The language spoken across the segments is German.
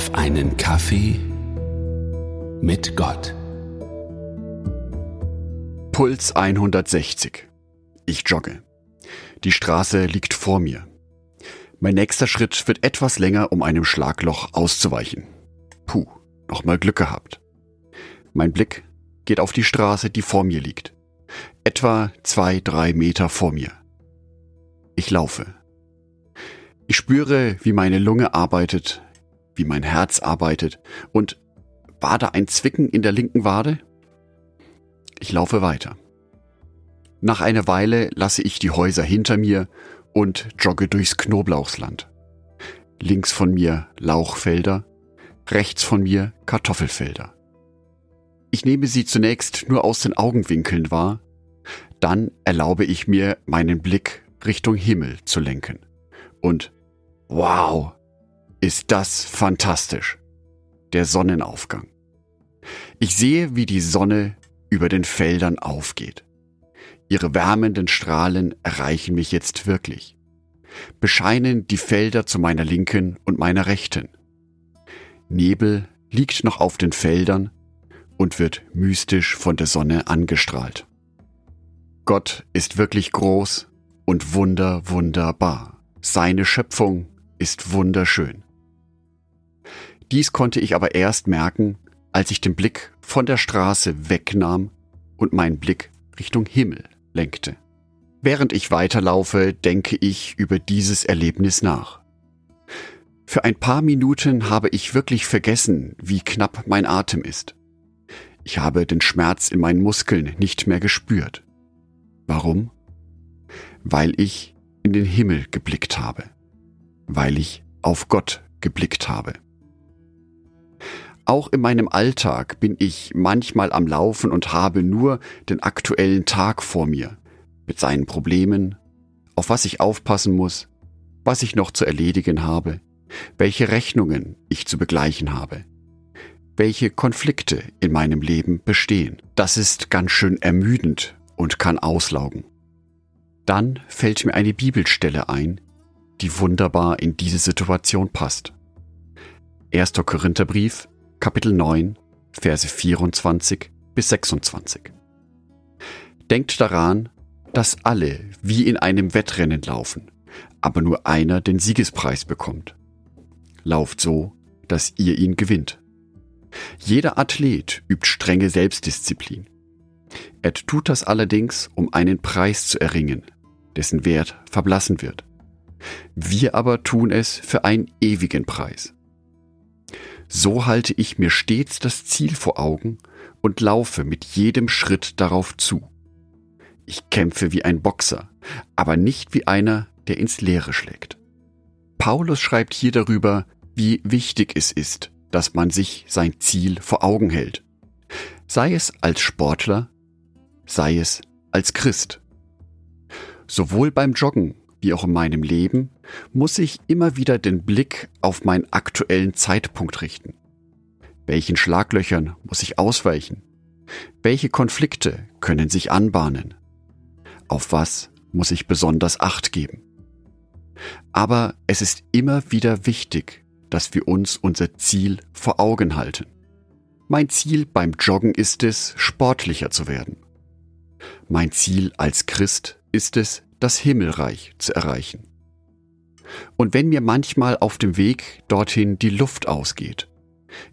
auf einen Kaffee mit Gott. Puls 160. Ich jogge. Die Straße liegt vor mir. Mein nächster Schritt wird etwas länger, um einem Schlagloch auszuweichen. Puh, nochmal Glück gehabt. Mein Blick geht auf die Straße, die vor mir liegt. Etwa zwei, drei Meter vor mir. Ich laufe. Ich spüre, wie meine Lunge arbeitet, wie mein Herz arbeitet und war da ein Zwicken in der linken Wade? Ich laufe weiter. Nach einer Weile lasse ich die Häuser hinter mir und jogge durchs Knoblauchsland. Links von mir Lauchfelder, rechts von mir Kartoffelfelder. Ich nehme sie zunächst nur aus den Augenwinkeln wahr, dann erlaube ich mir, meinen Blick Richtung Himmel zu lenken. Und wow, ist das fantastisch. Der Sonnenaufgang. Ich sehe, wie die Sonne über den Feldern aufgeht. Ihre wärmenden Strahlen erreichen mich jetzt wirklich, bescheinen die Felder zu meiner linken und meiner rechten. Nebel liegt noch auf den Feldern und wird mystisch von der Sonne angestrahlt. Gott ist wirklich groß und wunder, wunderbar. Seine Schöpfung ist wunderschön. Dies konnte ich aber erst merken, als ich den Blick von der Straße wegnahm und meinen Blick Richtung Himmel lenkte. Während ich weiterlaufe, denke ich über dieses Erlebnis nach. Für ein paar Minuten habe ich wirklich vergessen, wie knapp mein Atem ist. Ich habe den Schmerz in meinen Muskeln nicht mehr gespürt. Warum? Weil ich in den Himmel geblickt habe. Weil ich auf Gott geblickt habe. Auch in meinem Alltag bin ich manchmal am Laufen und habe nur den aktuellen Tag vor mir, mit seinen Problemen, auf was ich aufpassen muss, was ich noch zu erledigen habe, welche Rechnungen ich zu begleichen habe, welche Konflikte in meinem Leben bestehen. Das ist ganz schön ermüdend und kann auslaugen. Dann fällt mir eine Bibelstelle ein, die wunderbar in diese Situation passt. 1. Korintherbrief, Kapitel 9, Verse 24 bis 26. Denkt daran, dass alle wie in einem Wettrennen laufen, aber nur einer den Siegespreis bekommt. Lauft so, dass ihr ihn gewinnt. Jeder Athlet übt strenge Selbstdisziplin. Er tut das allerdings, um einen Preis zu erringen, dessen Wert verblassen wird. Wir aber tun es für einen ewigen Preis. So halte ich mir stets das Ziel vor Augen und laufe mit jedem Schritt darauf zu. Ich kämpfe wie ein Boxer, aber nicht wie einer, der ins Leere schlägt. Paulus schreibt hier darüber, wie wichtig es ist, dass man sich sein Ziel vor Augen hält. Sei es als Sportler, sei es als Christ. Sowohl beim Joggen wie auch in meinem Leben, muss ich immer wieder den Blick auf meinen aktuellen Zeitpunkt richten. Welchen Schlaglöchern muss ich ausweichen? Welche Konflikte können sich anbahnen? Auf was muss ich besonders Acht geben? Aber es ist immer wieder wichtig, dass wir uns unser Ziel vor Augen halten. Mein Ziel beim Joggen ist es, sportlicher zu werden. Mein Ziel als Christ ist es, das Himmelreich zu erreichen. Und wenn mir manchmal auf dem Weg dorthin die Luft ausgeht,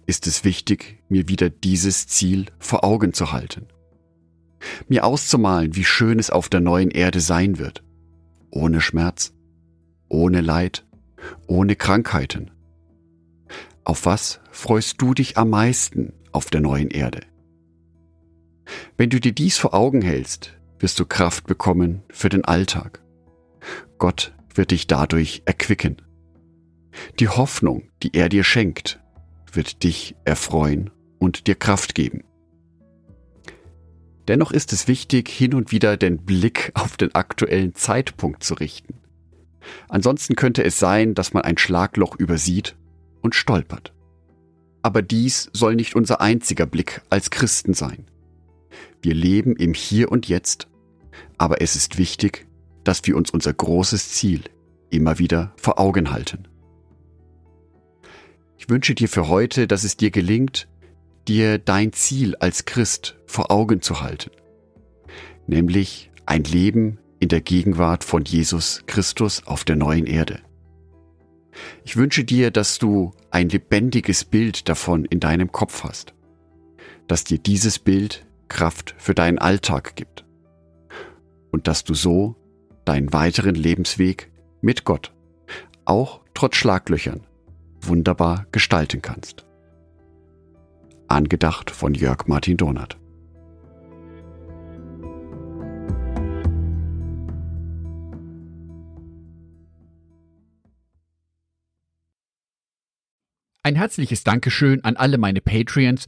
ist es wichtig, mir wieder dieses Ziel vor Augen zu halten. Mir auszumalen, wie schön es auf der neuen Erde sein wird. Ohne Schmerz, ohne Leid, ohne Krankheiten. Auf was freust du dich am meisten auf der neuen Erde? Wenn du dir dies vor Augen hältst, wirst du Kraft bekommen für den Alltag. Gott wird dich dadurch erquicken. Die Hoffnung, die er dir schenkt, wird dich erfreuen und dir Kraft geben. Dennoch ist es wichtig, hin und wieder den Blick auf den aktuellen Zeitpunkt zu richten. Ansonsten könnte es sein, dass man ein Schlagloch übersieht und stolpert. Aber dies soll nicht unser einziger Blick als Christen sein. Wir leben im Hier und Jetzt, aber es ist wichtig, dass wir uns unser großes Ziel immer wieder vor Augen halten. Ich wünsche dir für heute, dass es dir gelingt, dir dein Ziel als Christ vor Augen zu halten, nämlich ein Leben in der Gegenwart von Jesus Christus auf der neuen Erde. Ich wünsche dir, dass du ein lebendiges Bild davon in deinem Kopf hast, dass dir dieses Bild Kraft für deinen Alltag gibt und dass du so deinen weiteren Lebensweg mit Gott, auch trotz Schlaglöchern, wunderbar gestalten kannst. Angedacht von Jörg Martin Donath. Ein herzliches Dankeschön an alle meine Patreons,